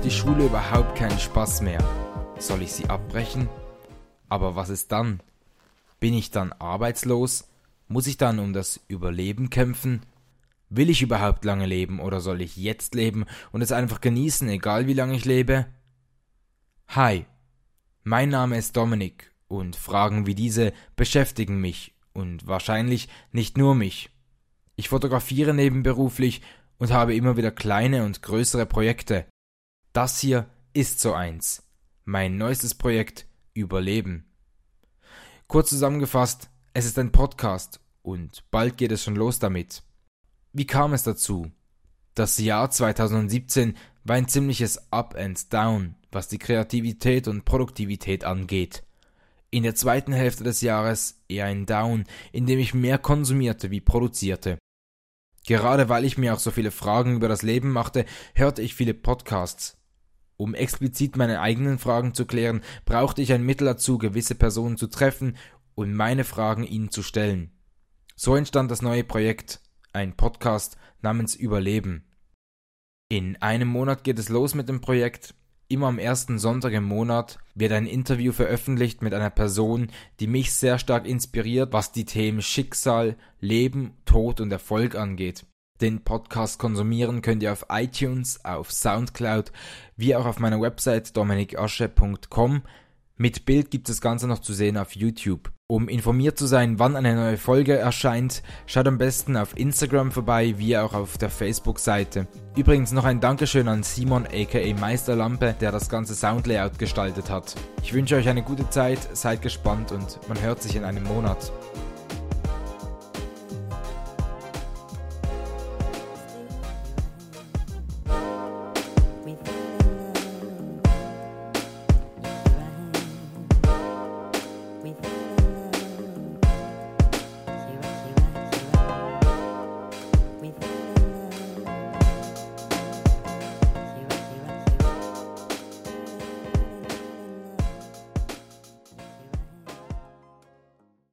macht die Schule überhaupt keinen Spaß mehr. Soll ich sie abbrechen? Aber was ist dann? Bin ich dann arbeitslos? Muss ich dann um das Überleben kämpfen? Will ich überhaupt lange leben oder soll ich jetzt leben und es einfach genießen, egal wie lange ich lebe? Hi, mein Name ist Dominik und Fragen wie diese beschäftigen mich und wahrscheinlich nicht nur mich. Ich fotografiere nebenberuflich und habe immer wieder kleine und größere Projekte. Das hier ist so eins. Mein neuestes Projekt Überleben. Kurz zusammengefasst, es ist ein Podcast und bald geht es schon los damit. Wie kam es dazu? Das Jahr 2017 war ein ziemliches Up and Down, was die Kreativität und Produktivität angeht. In der zweiten Hälfte des Jahres eher ein Down, in dem ich mehr konsumierte wie produzierte. Gerade weil ich mir auch so viele Fragen über das Leben machte, hörte ich viele Podcasts. Um explizit meine eigenen Fragen zu klären, brauchte ich ein Mittel dazu, gewisse Personen zu treffen und meine Fragen ihnen zu stellen. So entstand das neue Projekt, ein Podcast namens Überleben. In einem Monat geht es los mit dem Projekt. Immer am ersten Sonntag im Monat wird ein Interview veröffentlicht mit einer Person, die mich sehr stark inspiriert, was die Themen Schicksal, Leben, Tod und Erfolg angeht. Den Podcast konsumieren könnt ihr auf iTunes, auf Soundcloud, wie auch auf meiner Website dominikasche.com. Mit Bild gibt es das Ganze noch zu sehen auf YouTube. Um informiert zu sein, wann eine neue Folge erscheint, schaut am besten auf Instagram vorbei, wie auch auf der Facebook-Seite. Übrigens noch ein Dankeschön an Simon aka Meisterlampe, der das ganze Soundlayout gestaltet hat. Ich wünsche euch eine gute Zeit, seid gespannt und man hört sich in einem Monat.